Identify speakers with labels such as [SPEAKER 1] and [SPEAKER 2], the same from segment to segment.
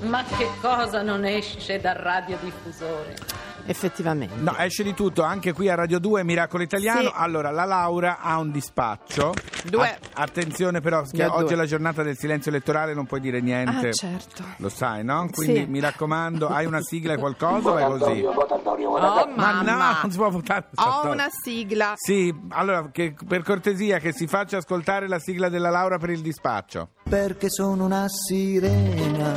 [SPEAKER 1] Ma che cosa non esce dal radiodiffusore?
[SPEAKER 2] Effettivamente.
[SPEAKER 3] No, esce di tutto, anche qui a Radio 2 Miracolo Italiano.
[SPEAKER 2] Sì.
[SPEAKER 3] Allora, la Laura ha un dispaccio.
[SPEAKER 2] Due.
[SPEAKER 3] A- attenzione però, che oggi
[SPEAKER 2] due.
[SPEAKER 3] è la giornata del silenzio elettorale, non puoi dire niente.
[SPEAKER 2] Ah, certo.
[SPEAKER 3] Lo sai, no? Quindi
[SPEAKER 2] Sì.
[SPEAKER 3] mi raccomando, hai una sigla e qualcosa o è così?
[SPEAKER 2] Oh,
[SPEAKER 3] Ma
[SPEAKER 2] mamma.
[SPEAKER 3] no, non si può votare.
[SPEAKER 2] Ho una sigla.
[SPEAKER 3] Sì, allora, che, per cortesia, che si faccia ascoltare la sigla della Laura per il dispaccio.
[SPEAKER 4] Perché sono una sirena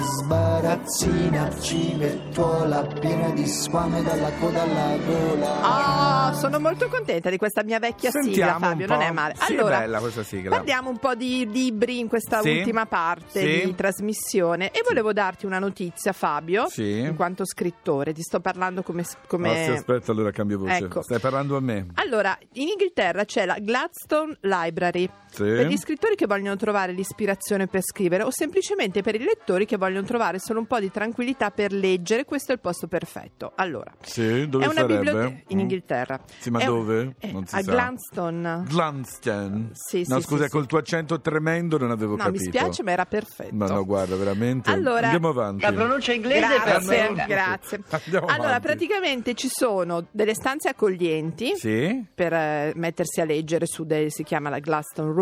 [SPEAKER 4] sbarazzina civettuola piena di squame dalla coda alla gola
[SPEAKER 2] Oh, sono molto contenta di questa mia vecchia sigla,
[SPEAKER 3] Sentiamo un
[SPEAKER 2] Fabio. Non è male.
[SPEAKER 3] Sì, è
[SPEAKER 2] allora,
[SPEAKER 3] bella questa sigla.
[SPEAKER 2] Parliamo un po' di libri in questa
[SPEAKER 3] Sì.
[SPEAKER 2] ultima parte
[SPEAKER 3] Sì.
[SPEAKER 2] di trasmissione e volevo darti una notizia, Fabio,
[SPEAKER 3] Sì.
[SPEAKER 2] in quanto scrittore. Ti sto parlando come. come...
[SPEAKER 3] aspetta, allora cambio voce.
[SPEAKER 2] Ecco.
[SPEAKER 3] Stai parlando a me.
[SPEAKER 2] Allora, in Inghilterra c'è la Gladstone Library
[SPEAKER 3] Sì.
[SPEAKER 2] per gli scrittori che vogliono trovare l'ispirazione per scrivere o semplicemente per i lettori che vogliono trovare solo un po' di tranquillità per leggere. Questo è il posto perfetto. Allora,
[SPEAKER 3] Sì, dove
[SPEAKER 2] è una
[SPEAKER 3] sarebbe?
[SPEAKER 2] biblioteca in
[SPEAKER 3] Mm.
[SPEAKER 2] Inghilterra.
[SPEAKER 3] Sì, ma
[SPEAKER 2] È un-
[SPEAKER 3] dove?
[SPEAKER 2] eh,
[SPEAKER 3] Non si
[SPEAKER 2] a
[SPEAKER 3] sa.
[SPEAKER 2] Gladstone.
[SPEAKER 3] Glanstein.
[SPEAKER 2] Sì,
[SPEAKER 3] no,
[SPEAKER 2] sì,
[SPEAKER 3] scusa,
[SPEAKER 2] sì,
[SPEAKER 3] col
[SPEAKER 2] sì.
[SPEAKER 3] tuo accento tremendo non avevo
[SPEAKER 2] No,
[SPEAKER 3] capito.
[SPEAKER 2] mi spiace, ma era perfetto.
[SPEAKER 3] Ma no, guarda, veramente.
[SPEAKER 2] Allora-
[SPEAKER 3] Andiamo avanti.
[SPEAKER 5] La pronuncia inglese
[SPEAKER 2] Grazie,
[SPEAKER 5] perfetta.
[SPEAKER 2] grazie.
[SPEAKER 3] Andiamo
[SPEAKER 2] Allora,
[SPEAKER 3] avanti.
[SPEAKER 2] praticamente ci sono delle stanze accoglienti
[SPEAKER 3] Sì?
[SPEAKER 2] per eh, mettersi a leggere su dei, si chiama la Gladstone Room,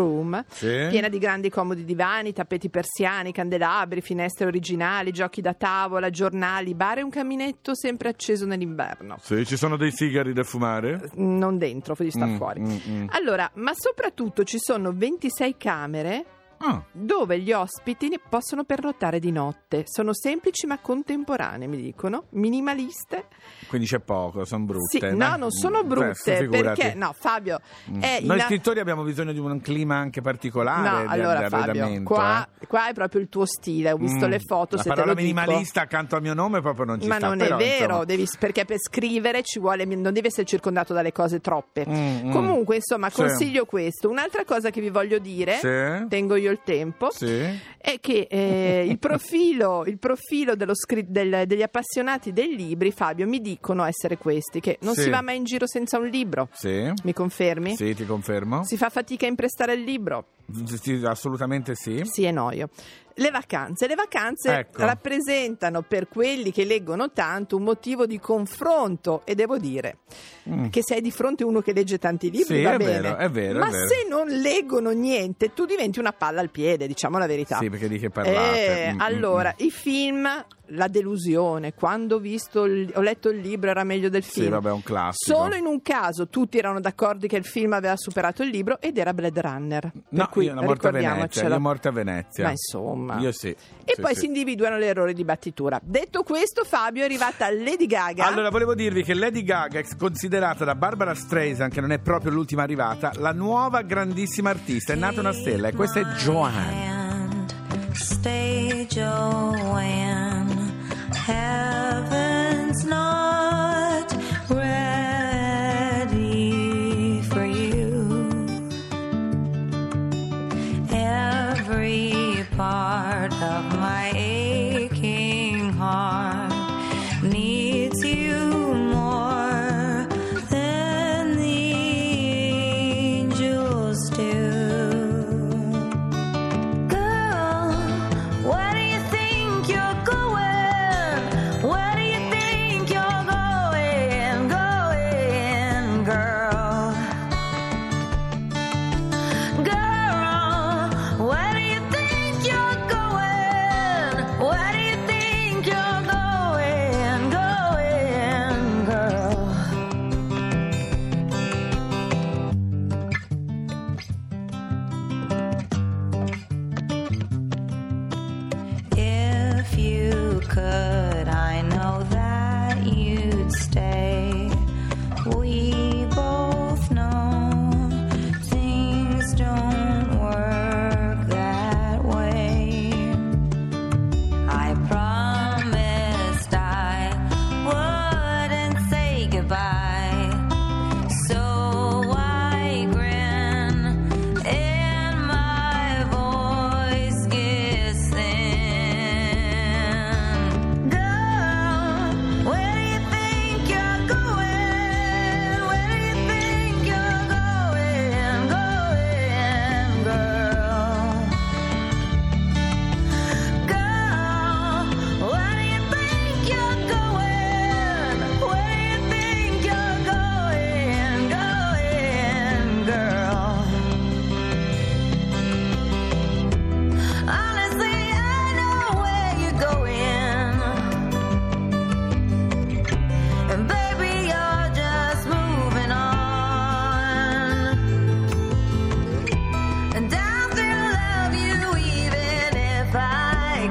[SPEAKER 3] Sì.
[SPEAKER 2] piena di grandi comodi divani, tappeti persiani, candelabri, finestre originali, giochi da tavola, giornali, bar e un caminetto sempre acceso nell'inverno.
[SPEAKER 3] Sì, ci sono dei sigari da fumare?
[SPEAKER 2] Non dentro, di sta
[SPEAKER 3] Mm,
[SPEAKER 2] fuori.
[SPEAKER 3] mm, mm.
[SPEAKER 2] Allora, ma soprattutto ci sono 26 camere
[SPEAKER 3] Ah,
[SPEAKER 2] dove gli ospiti possono pernottare di notte. Sono semplici ma contemporanee, mi dicono, minimaliste.
[SPEAKER 3] quindi c'è poco, sono brutte.
[SPEAKER 2] Sì, no, non sono
[SPEAKER 3] Mm,
[SPEAKER 2] brutte
[SPEAKER 3] figurati.
[SPEAKER 2] perché no, Fabio
[SPEAKER 3] Mm.
[SPEAKER 2] è
[SPEAKER 3] Noi
[SPEAKER 2] in-
[SPEAKER 3] scrittori abbiamo bisogno di un clima anche particolare
[SPEAKER 2] No, allora Fabio, qua,
[SPEAKER 3] eh.
[SPEAKER 2] qua è proprio il tuo stile, ho visto
[SPEAKER 3] Mm.
[SPEAKER 2] le foto,
[SPEAKER 3] La
[SPEAKER 2] se
[SPEAKER 3] parola
[SPEAKER 2] lo dico.
[SPEAKER 3] minimalista accanto al mio nome proprio non ci
[SPEAKER 2] Ma
[SPEAKER 3] sta.
[SPEAKER 2] non
[SPEAKER 3] però,
[SPEAKER 2] è vero, devi- perché per scrivere ci vuole, non devi essere circondato dalle cose troppe.
[SPEAKER 3] Mm, mm.
[SPEAKER 2] Comunque, insomma,
[SPEAKER 3] Sì.
[SPEAKER 2] consiglio questo. Un'altra cosa che vi voglio dire,
[SPEAKER 3] Sì.
[SPEAKER 2] tengo io il tempo,
[SPEAKER 3] Sì.
[SPEAKER 2] è che eh, il profilo, il profilo dello del- degli appassionati dei libri, Fabio, mi dicono essere questi, che non
[SPEAKER 3] Sì.
[SPEAKER 2] si va mai in giro senza un libro.
[SPEAKER 3] Sì.
[SPEAKER 2] Mi confermi?
[SPEAKER 3] Sì, ti confermo.
[SPEAKER 2] Si fa fatica a imprestare il libro?
[SPEAKER 3] Sì, assolutamente sì.
[SPEAKER 2] Sì e noio. Le vacanze. Le vacanze
[SPEAKER 3] Ecco.
[SPEAKER 2] rappresentano per quelli che leggono tanto un motivo di confronto e devo dire
[SPEAKER 3] Mm.
[SPEAKER 2] che se hai di fronte uno che legge tanti libri
[SPEAKER 3] Sì,
[SPEAKER 2] va
[SPEAKER 3] è
[SPEAKER 2] bene.
[SPEAKER 3] vero, è vero,
[SPEAKER 2] Ma
[SPEAKER 3] è vero.
[SPEAKER 2] se non leggono niente, tu diventi una palla al piede, diciamo la verità.
[SPEAKER 3] Sì, perché di che parlate?
[SPEAKER 2] Eh,
[SPEAKER 3] Mm, mm,
[SPEAKER 2] allora,
[SPEAKER 3] mm.
[SPEAKER 2] i film, la delusione, quando ho, visto il- ho letto il libro era meglio del
[SPEAKER 3] Sì,
[SPEAKER 2] film.
[SPEAKER 3] vabbè, è un classico.
[SPEAKER 2] Solo in un caso tutti erano d'accordo che il film aveva superato il libro ed era Blade Runner. Per
[SPEAKER 3] No,
[SPEAKER 2] cui
[SPEAKER 3] io una morte a Venezia, io morte a Venezia.
[SPEAKER 2] Ma insomma.
[SPEAKER 3] Io sì.
[SPEAKER 2] E
[SPEAKER 3] Sì,
[SPEAKER 2] poi
[SPEAKER 3] sì.
[SPEAKER 2] si individuano le errori di battitura. Detto questo, Fabio è arrivata Lady Gaga.
[SPEAKER 3] Allora, volevo dirvi che Lady Gaga è considerata da Barbara Streisand, che non è proprio l'ultima arrivata, la nuova grandissima artista. È nata una stella e questa è Joanne.
[SPEAKER 6] Stay Joanne. have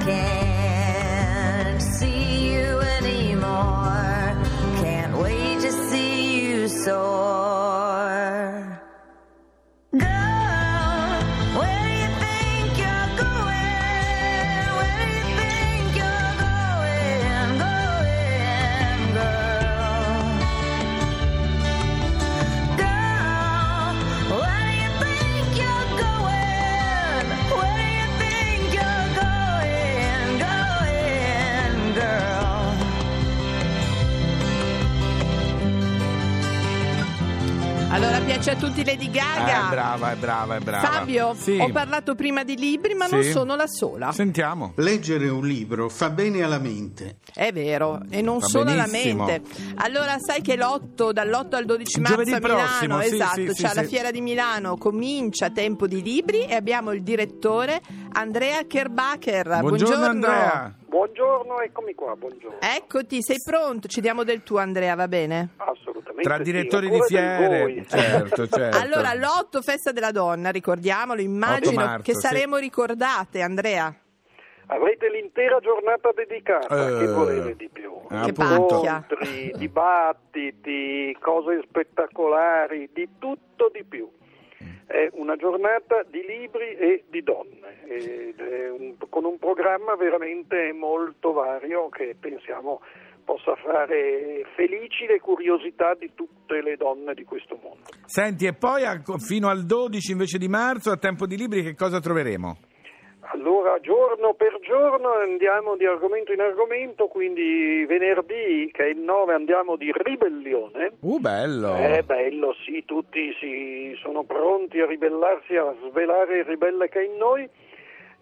[SPEAKER 6] I
[SPEAKER 2] A tutti Lady Gaga.
[SPEAKER 3] Eh, brava, è brava, è brava.
[SPEAKER 2] Fabio,
[SPEAKER 3] Sì.
[SPEAKER 2] ho parlato prima di libri, ma non
[SPEAKER 3] Sì.
[SPEAKER 2] sono la sola.
[SPEAKER 3] Sentiamo.
[SPEAKER 5] Leggere un libro fa bene alla mente.
[SPEAKER 2] È vero, e non
[SPEAKER 3] Va
[SPEAKER 2] solo alla mente. Allora, sai che l'8, dall'8 al 12 marzo
[SPEAKER 3] Giovedì
[SPEAKER 2] a Milano,
[SPEAKER 3] prossimo,
[SPEAKER 2] esatto,
[SPEAKER 3] sì,
[SPEAKER 2] c'è
[SPEAKER 3] sì,
[SPEAKER 2] la
[SPEAKER 3] sì.
[SPEAKER 2] fiera di Milano, comincia Tempo di Libri e abbiamo il direttore Andrea Kerbacher.
[SPEAKER 3] Buongiorno, Andrea.
[SPEAKER 7] Buongiorno, eccomi qua, buongiorno.
[SPEAKER 2] Eccoti, sei pronto? Ci diamo del tuo Andrea, va bene?
[SPEAKER 7] Assolutamente.
[SPEAKER 3] Tra
[SPEAKER 7] sì,
[SPEAKER 3] direttori di
[SPEAKER 7] ancora del
[SPEAKER 3] fiere. Certo, certo.
[SPEAKER 2] Allora, l'8 Festa della Donna, ricordiamolo, immagino
[SPEAKER 3] marzo,
[SPEAKER 2] che
[SPEAKER 3] sì.
[SPEAKER 2] saremo ricordate, Andrea.
[SPEAKER 7] Avrete l'intera giornata dedicata,
[SPEAKER 3] Eh,
[SPEAKER 7] che volete di più? Incontri, dibattiti, cose spettacolari, di tutto di più. È una giornata di libri e di donne, ed è un- con un programma veramente molto vario che pensiamo possa fare felici le curiosità di tutte le donne di questo mondo.
[SPEAKER 3] Senti, e poi fino al 12 invece di marzo, a tempo di libri, che cosa troveremo?
[SPEAKER 7] Allora, giorno per giorno andiamo di argomento in argomento, quindi venerdì, che è il 9, andiamo di ribellione.
[SPEAKER 3] Uh, bello.
[SPEAKER 7] È bello, sì, tutti si sono pronti a ribellarsi, a svelare il ribelle che è in noi.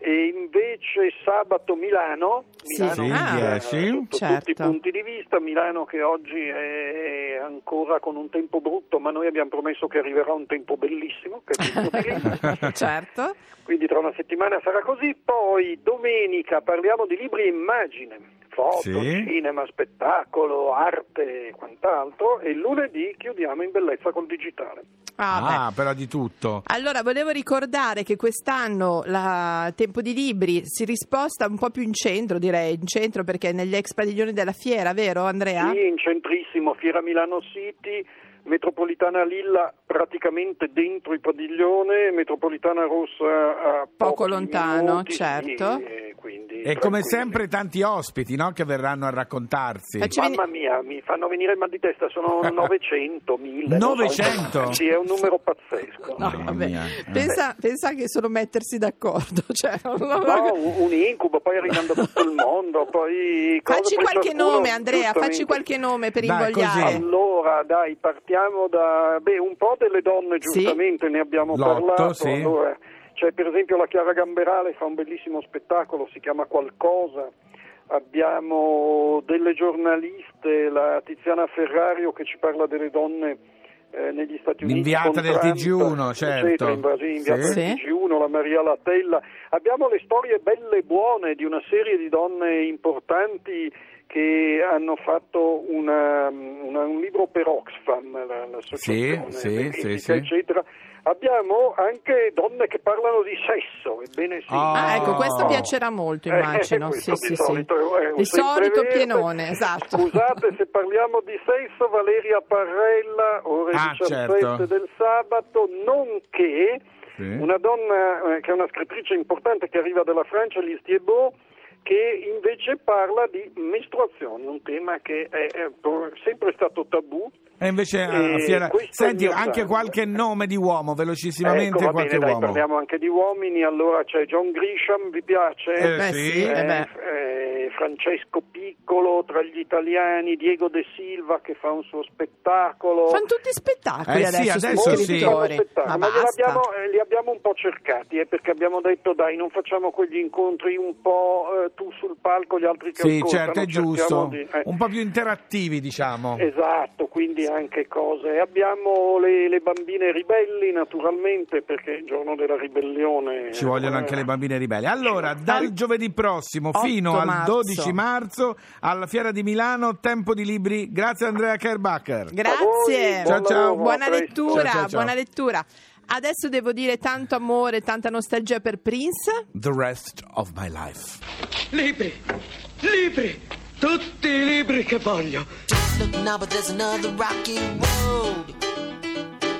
[SPEAKER 7] E invece sabato Milano,
[SPEAKER 2] Sì.
[SPEAKER 7] Milano
[SPEAKER 3] Sì,
[SPEAKER 2] Ah,
[SPEAKER 3] 10.
[SPEAKER 7] sotto
[SPEAKER 2] certo.
[SPEAKER 7] tutti i punti di vista, Milano che oggi è ancora con un tempo brutto, ma noi abbiamo promesso che arriverà un tempo bellissimo, tutto
[SPEAKER 2] certo.
[SPEAKER 7] Quindi tra una settimana sarà così, poi domenica parliamo di libri e immagine, foto,
[SPEAKER 3] Sì.
[SPEAKER 7] cinema, spettacolo, arte e quant'altro e lunedì chiudiamo in bellezza col digitale.
[SPEAKER 2] Ah.
[SPEAKER 3] Ah, però di tutto.
[SPEAKER 2] Allora, volevo ricordare che quest'anno la Tempo di Libri si risposta un po' più in centro, direi, in centro perché è negli ex padiglioni della fiera, vero Andrea?
[SPEAKER 7] Sì, in centrissimo, Fiera Milano City, Metropolitana Lilla praticamente dentro il padiglione, Metropolitana Rossa a
[SPEAKER 2] Poco lontano,
[SPEAKER 7] minuti,
[SPEAKER 2] certo.
[SPEAKER 7] e quindi
[SPEAKER 3] E come sempre tanti ospiti, no? Che verranno a raccontarsi.
[SPEAKER 2] Facci
[SPEAKER 7] Mamma mia, mi fanno venire il mal di testa, sono 900, 1000. non so.
[SPEAKER 3] 900?
[SPEAKER 7] Sì, è un numero pazzesco.
[SPEAKER 2] No.
[SPEAKER 3] Eh.
[SPEAKER 2] Pensa, pensa che solo mettersi d'accordo. Cioè, non-
[SPEAKER 7] No, un, incubo, poi arrivando da tutto il mondo, poi...
[SPEAKER 2] Facci qualche nome, Andrea, facci qualche nome per
[SPEAKER 3] Dai,
[SPEAKER 2] invogliare.
[SPEAKER 3] così.
[SPEAKER 7] Allora, dai, partiamo da... Beh, un po' delle donne,
[SPEAKER 2] Sì.
[SPEAKER 7] giustamente, ne abbiamo
[SPEAKER 3] L'otto,
[SPEAKER 7] parlato.
[SPEAKER 3] sì.
[SPEAKER 7] Allora, c'è per esempio la Chiara Gamberale, fa un bellissimo spettacolo, si chiama Qualcosa. Abbiamo delle giornaliste, la Tiziana Ferrario che ci parla delle donne eh, negli Stati Uniti.
[SPEAKER 3] L'inviata
[SPEAKER 7] con
[SPEAKER 3] del
[SPEAKER 7] Trump,
[SPEAKER 3] TG1,
[SPEAKER 7] eccetera,
[SPEAKER 3] certo.
[SPEAKER 7] in Brasile, inviata
[SPEAKER 3] Sì.
[SPEAKER 7] del
[SPEAKER 2] Sì.
[SPEAKER 7] TG1, la Maria Latella. Abbiamo le storie belle e buone di una serie di donne importanti che hanno fatto una- una- un libro per Oxfam, la- l'associazione
[SPEAKER 3] Sì, sì,
[SPEAKER 7] benefica,
[SPEAKER 3] sì, sì.
[SPEAKER 7] eccetera. Abbiamo anche donne che parlano di sesso, ebbene sì.
[SPEAKER 3] Ah,
[SPEAKER 2] Ah, ecco, questo piacerà molto,
[SPEAKER 7] Eh,
[SPEAKER 2] immagino.
[SPEAKER 7] questo
[SPEAKER 2] sì,
[SPEAKER 7] di
[SPEAKER 2] sì, sì.
[SPEAKER 7] solito è un
[SPEAKER 2] Di solito pienone, esatto.
[SPEAKER 7] Scusate se parliamo di sesso, Valeria Parrella, ore
[SPEAKER 3] Ah,
[SPEAKER 7] 17
[SPEAKER 3] certo.
[SPEAKER 7] del sabato, nonché
[SPEAKER 3] Sì.
[SPEAKER 7] una donna eh, che è una scrittrice importante che arriva dalla Francia, Lise Thiebaud, che invece parla di mestruazione, un tema che è, è sempre stato tabù.
[SPEAKER 3] E invece a
[SPEAKER 7] Eh,
[SPEAKER 3] Fiera... Senti, anche
[SPEAKER 7] sangue.
[SPEAKER 3] qualche nome di uomo, velocissimamente
[SPEAKER 7] Ecco, va
[SPEAKER 3] qualche
[SPEAKER 7] bene, dai,
[SPEAKER 3] uomo.
[SPEAKER 7] parliamo anche di uomini, allora c'è John Grisham, vi piace?
[SPEAKER 3] Eh,
[SPEAKER 2] Beh,
[SPEAKER 3] sì.
[SPEAKER 2] sì, eh beh.
[SPEAKER 7] eh, Francesco Piccolo tra gli italiani, Diego De Silva che fa un suo spettacolo.
[SPEAKER 2] Fanno tutti spettacoli
[SPEAKER 3] Eh sì,
[SPEAKER 2] adesso,
[SPEAKER 3] adesso sì.
[SPEAKER 2] scrittori.
[SPEAKER 7] Spettacolo,
[SPEAKER 2] Ma
[SPEAKER 7] ma
[SPEAKER 2] basta.
[SPEAKER 7] abbiamo, eh, li abbiamo un po' cercati eh, perché abbiamo detto dai non facciamo quegli incontri un po' eh, tu sul palco gli altri che
[SPEAKER 3] Sì,
[SPEAKER 7] ascoltano
[SPEAKER 3] certo, è giusto.
[SPEAKER 7] di- eh.
[SPEAKER 3] Un po' più interattivi, diciamo.
[SPEAKER 7] Esatto, quindi anche cose. Abbiamo le, le bambine ribelli naturalmente perché è il giorno della ribellione.
[SPEAKER 3] Ci vogliono
[SPEAKER 7] eh,
[SPEAKER 3] anche le bambine ribelli. Allora, dal giovedì prossimo
[SPEAKER 2] 8
[SPEAKER 3] fino al
[SPEAKER 2] marzo.
[SPEAKER 3] 12 marzo alla Fiera di Milano, tempo di libri. Grazie Andrea Kerbacher.
[SPEAKER 2] Grazie.
[SPEAKER 3] Ciao, ciao.
[SPEAKER 2] Buona lettura,
[SPEAKER 3] Ciao, ciao, ciao.
[SPEAKER 2] buona lettura. Adesso devo dire tanto amore, tanta nostalgia per Prince.
[SPEAKER 3] The rest of my life.
[SPEAKER 8] Libri, libri, tutti i libri che voglio.
[SPEAKER 9] Look now, but there's another rocky road.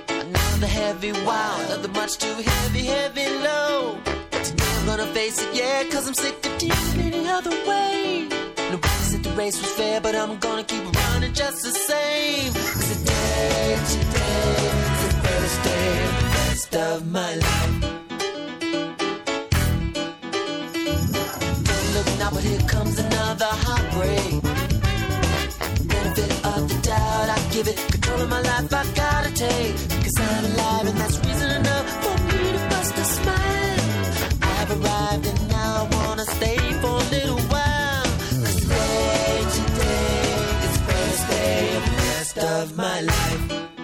[SPEAKER 9] Another heavy wow, another much too heavy, heavy load. Today I'm gonna face it, yeah, cause I'm sick of dealing any other way. Nobody said the race was fair, but I'm gonna keep running just the same. Cause today, today is the first day, rest of my life. Of my life.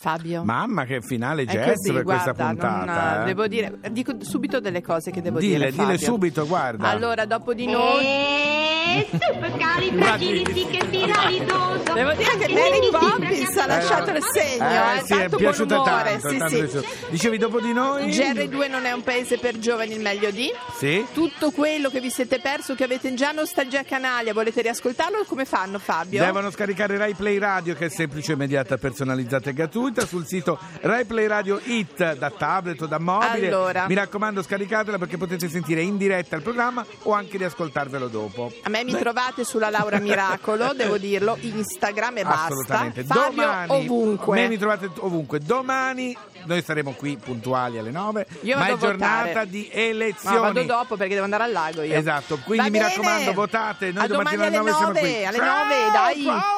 [SPEAKER 2] Fabio.
[SPEAKER 3] Mamma che finale
[SPEAKER 2] È
[SPEAKER 3] jazz
[SPEAKER 2] così,
[SPEAKER 3] per questa
[SPEAKER 2] guarda, non-
[SPEAKER 3] puntata. eh.
[SPEAKER 2] devo dire, dico subito delle cose che devo
[SPEAKER 3] Dile,
[SPEAKER 2] dire.
[SPEAKER 3] dile
[SPEAKER 2] Fabio.
[SPEAKER 3] subito, guarda.
[SPEAKER 2] Allora, dopo di noi.
[SPEAKER 10] E che spiralidoso.
[SPEAKER 2] Devo dire che Mary Poppins ha lasciato il segno,
[SPEAKER 3] Eh,
[SPEAKER 2] eh,
[SPEAKER 3] sì, è
[SPEAKER 2] tanto
[SPEAKER 3] piaciuta
[SPEAKER 2] buon umore,
[SPEAKER 3] tanto,
[SPEAKER 2] sì,
[SPEAKER 3] tanto
[SPEAKER 2] sì.
[SPEAKER 3] piaciuta. Dicevi dopo di noi?
[SPEAKER 2] GR2 non è un paese per giovani, il meglio di.
[SPEAKER 3] Sì?
[SPEAKER 2] Tutto quello che vi siete perso, che avete già Nostalgia Canalia, volete riascoltarlo? Come fanno, Fabio?
[SPEAKER 3] Devono scaricare Rai Play Radio che è semplice, immediata, personalizzata e gratuita sul sito Rai Play Radio It da tablet o da mobile.
[SPEAKER 2] Allora.
[SPEAKER 3] Mi raccomando scaricatela perché potete sentire in diretta il programma o anche riascoltarvelo dopo.
[SPEAKER 2] A me mi trovate sulla Laura Miracolo, devo dirlo, Instagram e basta.
[SPEAKER 3] Assolutamente.
[SPEAKER 2] Fabio
[SPEAKER 3] Domani
[SPEAKER 2] ovunque.
[SPEAKER 3] Me mi trovate ovunque. Domani noi saremo qui puntuali alle 9.
[SPEAKER 2] Io
[SPEAKER 3] ma è giornata
[SPEAKER 2] votare.
[SPEAKER 3] di
[SPEAKER 2] Ma
[SPEAKER 3] elezioni.
[SPEAKER 2] vado dopo perché devo andare al lago io.
[SPEAKER 3] Esatto, quindi
[SPEAKER 2] Va
[SPEAKER 3] mi
[SPEAKER 2] bene.
[SPEAKER 3] raccomando, votate. Noi
[SPEAKER 2] a domani
[SPEAKER 3] domattina
[SPEAKER 2] alle
[SPEAKER 3] alle 9 siamo
[SPEAKER 2] 9,
[SPEAKER 3] qui.
[SPEAKER 2] alle
[SPEAKER 3] Ciao,
[SPEAKER 2] 9, dai.
[SPEAKER 3] ciao.